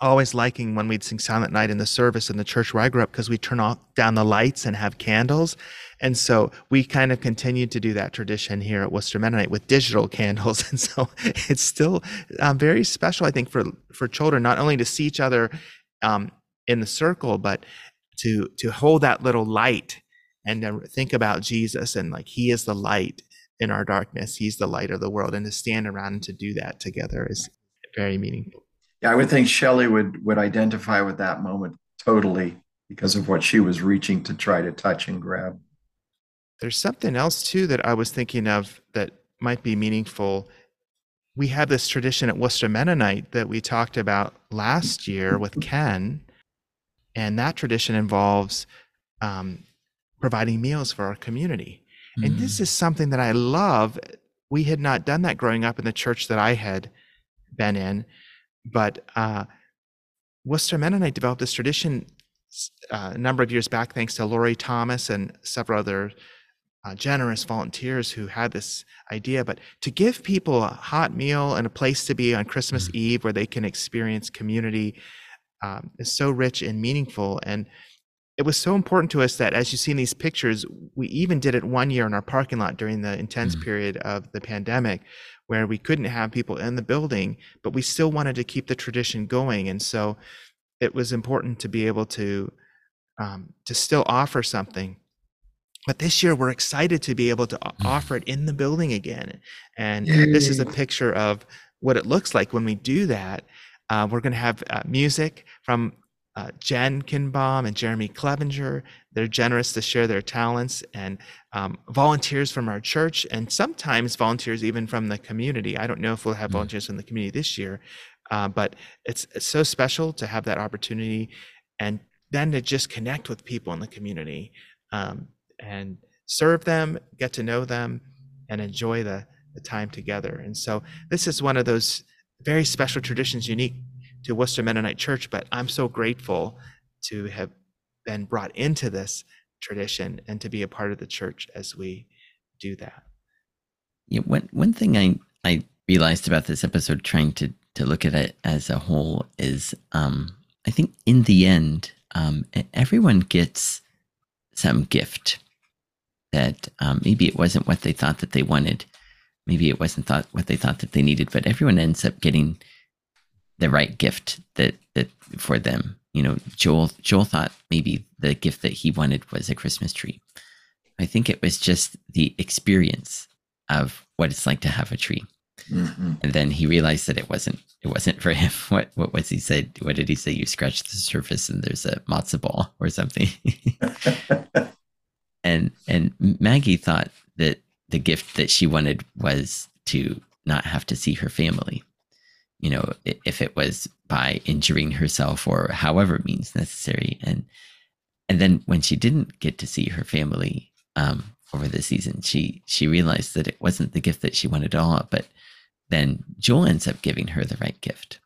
always liking when we'd sing Silent Night in the service in the church where I grew up because we turn off down the lights and have candles. And so we kind of continued to do that tradition here at Worcester Mennonite with digital candles. And so it's still um, very special, I think, for for children not only to see each other um, in the circle, but to to hold that little light and to think about Jesus and like He is the light in our darkness. He's the light of the world, and to stand around and to do that together is very meaningful. Yeah, I would think Shelley would would identify with that moment totally because of what she was reaching to try to touch and grab. There's something else too that I was thinking of that might be meaningful. We have this tradition at Worcester Mennonite that we talked about last year with Ken, and that tradition involves um, providing meals for our community. Mm. And this mm. is something that I love. We had not done that growing up in the church that I had been in but uh, Worcester Mennonite developed this tradition uh, a number of years back, thanks to Lori Thomas and several other uh, generous volunteers who had this idea. But to give people a hot meal and a place to be on Christmas mm-hmm. Eve where they can experience community um, is so rich and meaningful. And it was so important to us that, as you see in these pictures, we even did it one year in our parking lot during the intense mm-hmm. period of the pandemic, where we couldn't have people in the building, but we still wanted to keep the tradition going. And so it was important to be able to um, to still offer something. But this year, we're excited to be able to mm. offer it in the building again. And Yay. this is a picture of what it looks like when we do that. Uh, we're going to have uh, music from uh, Jen Kinbaum and Jeremy Clevenger. They're generous to share their talents and um, volunteers from our church and sometimes volunteers even from the community. I don't know if we'll have mm. volunteers from the community this year, uh, but it's, it's so special to have that opportunity and then to just connect with people in the community um, and serve them, get to know them, and enjoy the, the time together. And so this is one of those very special traditions unique to Worcester Mennonite Church, but I'm so grateful to have been brought into this tradition and to be a part of the church as we do that. Yeah, one one thing I I realized about this episode, trying to to look at it as a whole, is um, I think in the end, um, everyone gets some gift that um, maybe it wasn't what they thought that they wanted, maybe it wasn't thought what they thought that they needed, but everyone ends up getting the right gift that that for them. You know, Joel Joel thought maybe the gift that he wanted was a Christmas tree. I think it was just the experience of what it's like to have a tree. Mm-hmm. And then he realized that it wasn't it wasn't for him. What what was he said? What did he say? You scratch the surface and there's a matzo ball or something. and and Maggie thought that the gift that she wanted was to not have to see her family you know, if it was by injuring herself or however means necessary. And and then when she didn't get to see her family um, over the season, she she realized that it wasn't the gift that she wanted at all. But then Joel ends up giving her the right gift,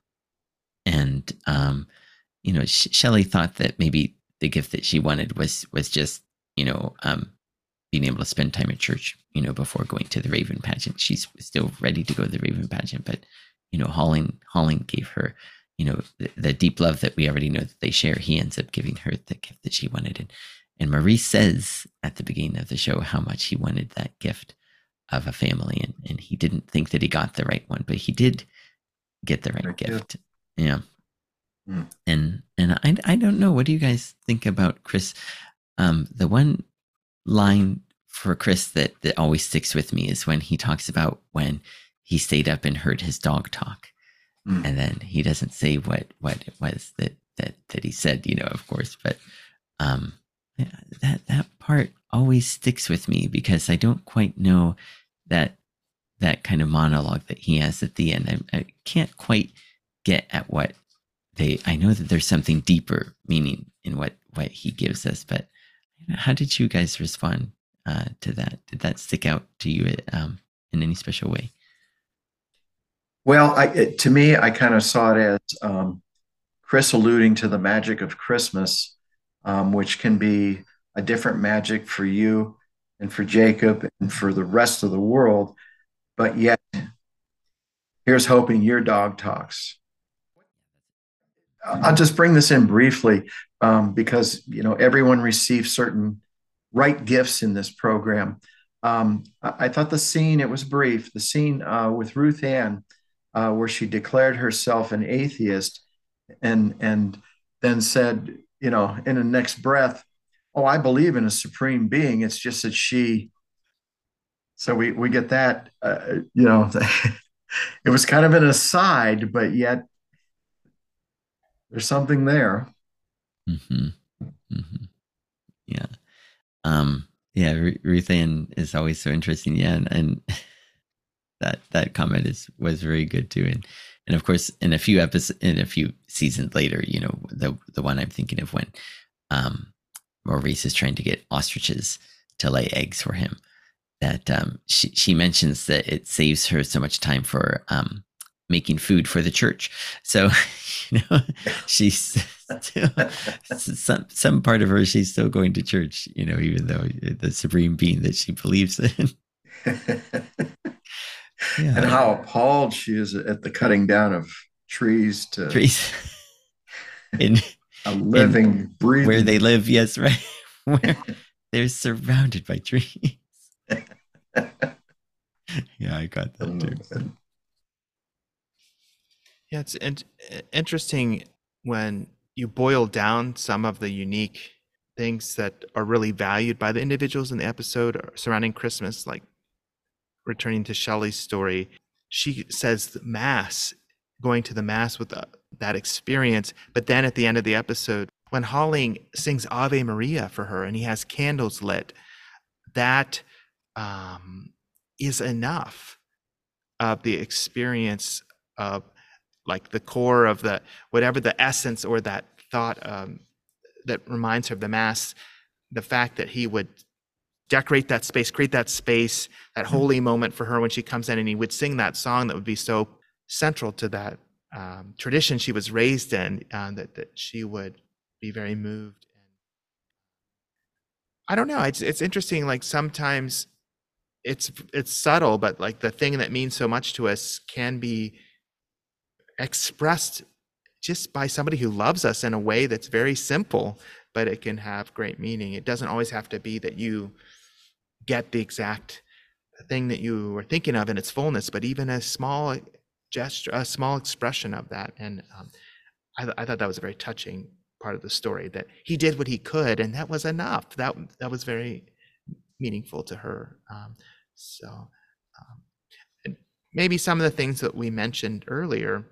and um, you know, Shelley thought that maybe the gift that she wanted was was just you know um, being able to spend time at church, you know, before going to the Raven pageant. She's still ready to go to the Raven pageant, but you know, Holling Holling gave her, you know, the, the, deep love that we already know that they share. He ends up giving her the gift that she wanted, and and Maurice says at the beginning of the show how much he wanted that gift of a family, and and he didn't think that he got the right one, but he did get the right Thank gift. You. Yeah. Mm. And and I I don't know. What do you guys think about Chris? Um, the one line for Chris that that always sticks with me is when he talks about when he stayed up and heard his dog talk. Mm. And then he doesn't say what what it was that that that he said, you know, of course, but um that that part always sticks with me because I don't quite know that that kind of monologue that he has at the end. I, I can't quite get at what they. I know that there's something deeper meaning in what what he gives us, but how did you guys respond uh, to that? Did that stick out to you um, in any special way? Well, I, it, to me, I kind of saw it as um, Chris alluding to the magic of Christmas, um, which can be a different magic for you and for Jacob and for the rest of the world. But yet, Here's hoping your dog talks. I'll just bring this in briefly um, because you know everyone receives certain right gifts in this program. Um, I, I, thought the scene it was brief. The scene uh, with Ruth Ann, uh, where she declared herself an atheist, and and then said, you know, in the next breath, "Oh, I believe in a supreme being. It's just that she." So we we get that, uh, you know, it was kind of an aside, but yet there's something there. Mm-hmm. Mm-hmm. Yeah. Um, yeah. Ruth Ann is always so interesting. Yeah. And, and that, that comment is, was very good too. And, and of course, in a few episodes, in a few seasons later, you know, the, the one I'm thinking of when, um, Maurice is trying to get ostriches to lay eggs for him that, um, she, she mentions that it saves her so much time for, um, making food for the church. So, you know, she's still, some some part of her she's still going to church, you know, even though the supreme being that she believes in. yeah. And how appalled she is at the cutting down of trees to trees in a living, in breathing where they live. Yes, right. Where they're surrounded by trees. yeah, I got that oh, too. Yeah, it's in- interesting when you boil down some of the unique things that are really valued by the individuals in the episode surrounding Christmas, like returning to Shelley's story. She says mass, going to the mass with the, uh, that experience. But then at the end of the episode, when Holling sings Ave Maria for her and he has candles lit, that um, is enough of the experience of like the core of the whatever the essence or that thought um, that reminds her of the mass the fact that he would decorate that space create that space that mm-hmm. holy moment for her when she comes in and he would sing that song that would be so central to that um, tradition she was raised in uh, that, that she would be very moved i don't know it's, it's interesting like sometimes it's it's subtle but like the thing that means so much to us can be expressed just by somebody who loves us in a way that's very simple, but it can have great meaning. It doesn't always have to be that you get the exact thing that you were thinking of in its fullness, but even a small gesture, a small expression of that. And um, I, I thought that was a very touching part of the story that he did what he could, and that was enough. That that was very meaningful to her. Um, so, um, maybe some of the things that we mentioned earlier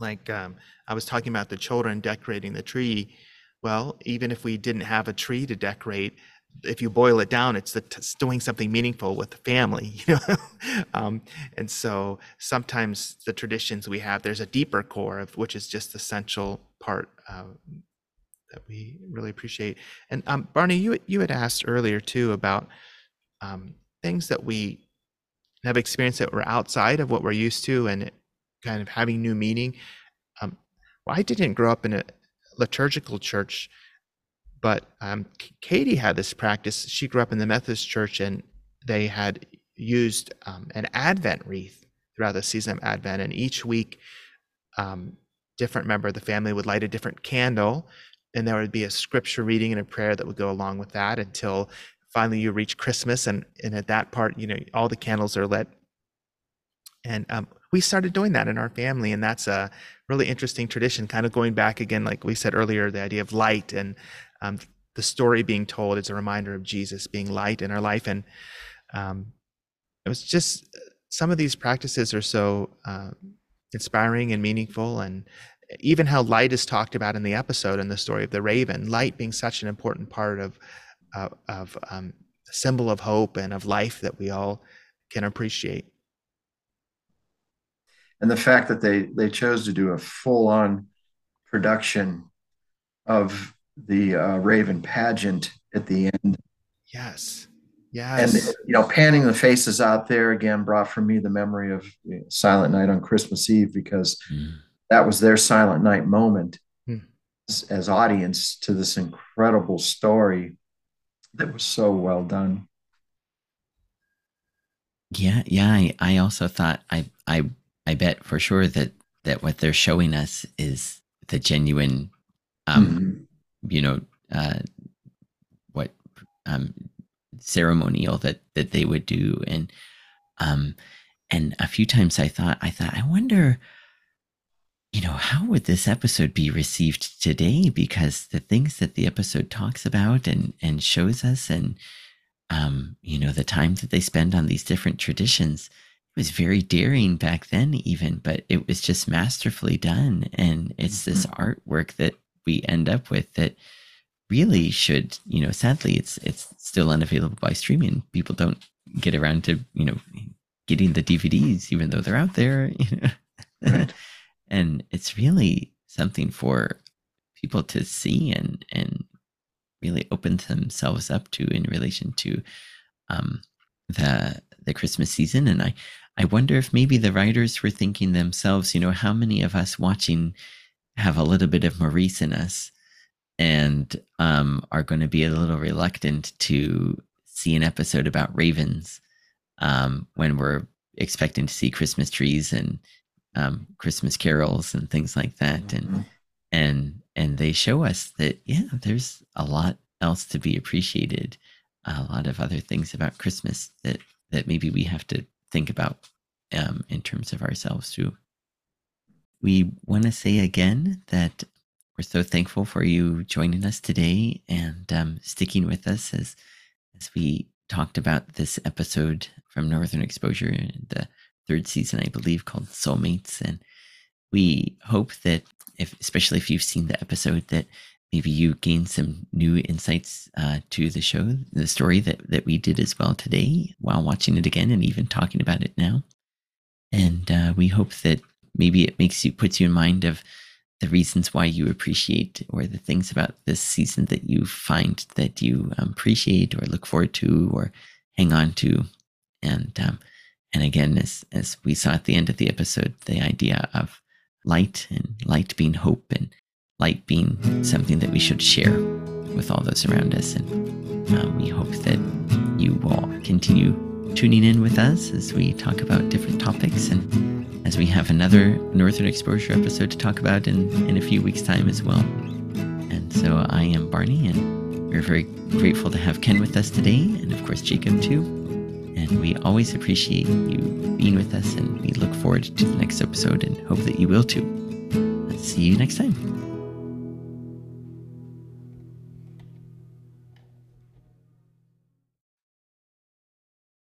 like um, I was talking about the children decorating the tree. Well, even if we didn't have a tree to decorate, if you boil it down, it's, the, it's doing something meaningful with the family, you know. um, and so sometimes the traditions we have, there's a deeper core of which is just the essential part uh, that we really appreciate. And um, Barney, you you had asked earlier too about um, things that we have experienced that were outside of what we're used to, and kind of having new meaning. Um, well, I didn't grow up in a liturgical church, but um, Katie had this practice. She grew up in the Methodist church, and they had used um, an Advent wreath throughout the season of Advent. And each week, um, different member of the family would light a different candle, and there would be a scripture reading and a prayer that would go along with that until finally you reach Christmas. And, and at that part, you know, all the candles are lit. And um, we started doing that in our family and that's a really interesting tradition kind of going back again like we said earlier the idea of light and um, the story being told is a reminder of jesus being light in our life and um, it was just some of these practices are so uh, inspiring and meaningful and even how light is talked about in the episode in the story of the raven light being such an important part of uh, of um, symbol of hope and of life that we all can appreciate and the fact that they they chose to do a full on production of the uh, Raven pageant at the end. Yes. Yes. And you know, panning the faces out there again brought for me the memory of Silent Night on Christmas Eve because mm. that was their Silent Night moment mm. as, as audience to this incredible story that was so well done. Yeah, yeah. I, I also thought I I I bet for sure that that what they're showing us is the genuine um Mhm. you know uh what um ceremonial that that they would do and um and a few times I thought I thought I wonder you know how would this episode be received today because the things that the episode talks about and and shows us and um, you know, the time that they spend on these different traditions it was very daring back then, even, but it was just masterfully done. And it's this artwork that we end up with that really should, you know, sadly, it's it's still unavailable by streaming. People don't get around to, you know, getting the DVDs, even though they're out there. You know? Right. and it's really something for people to see and and really open themselves up to in relation to um, the the Christmas season. And I I wonder if maybe the writers were thinking themselves, you know, how many of us watching have a little bit of Maurice in us and um, are going to be a little reluctant to see an episode about ravens um, when we're expecting to see Christmas trees and um, Christmas carols and things like that. And Mhm. and and they show us that yeah there's a lot else to be appreciated a lot of other things about christmas that that maybe we have to think about um, in terms of ourselves too. We want to say again that we're so thankful for you joining us today and um, sticking with us as as we talked about this episode from northern exposure the third season i believe called Seoul Mates. And we hope that if especially if you've seen the episode that maybe you gain some new insights uh, to the show the story that, that we did as well today while watching it again and even talking about it now. And uh, we hope that maybe it makes you puts you in mind of the reasons why you appreciate or the things about this season that you find that you um, appreciate or look forward to or hang on to. And um, and again as as we saw at the end of the episode the idea of light and light being hope and light being something that we should share with all those around us. And um, we hope that you will continue tuning in with us as we talk about different topics and as we have another northern exposure episode to talk about in in a few weeks time as well. And so i am barney and we're very grateful to have ken with us today and of course jacob too. And we always appreciate you being with us and we look forward to the next episode and hope that you will too. See you next time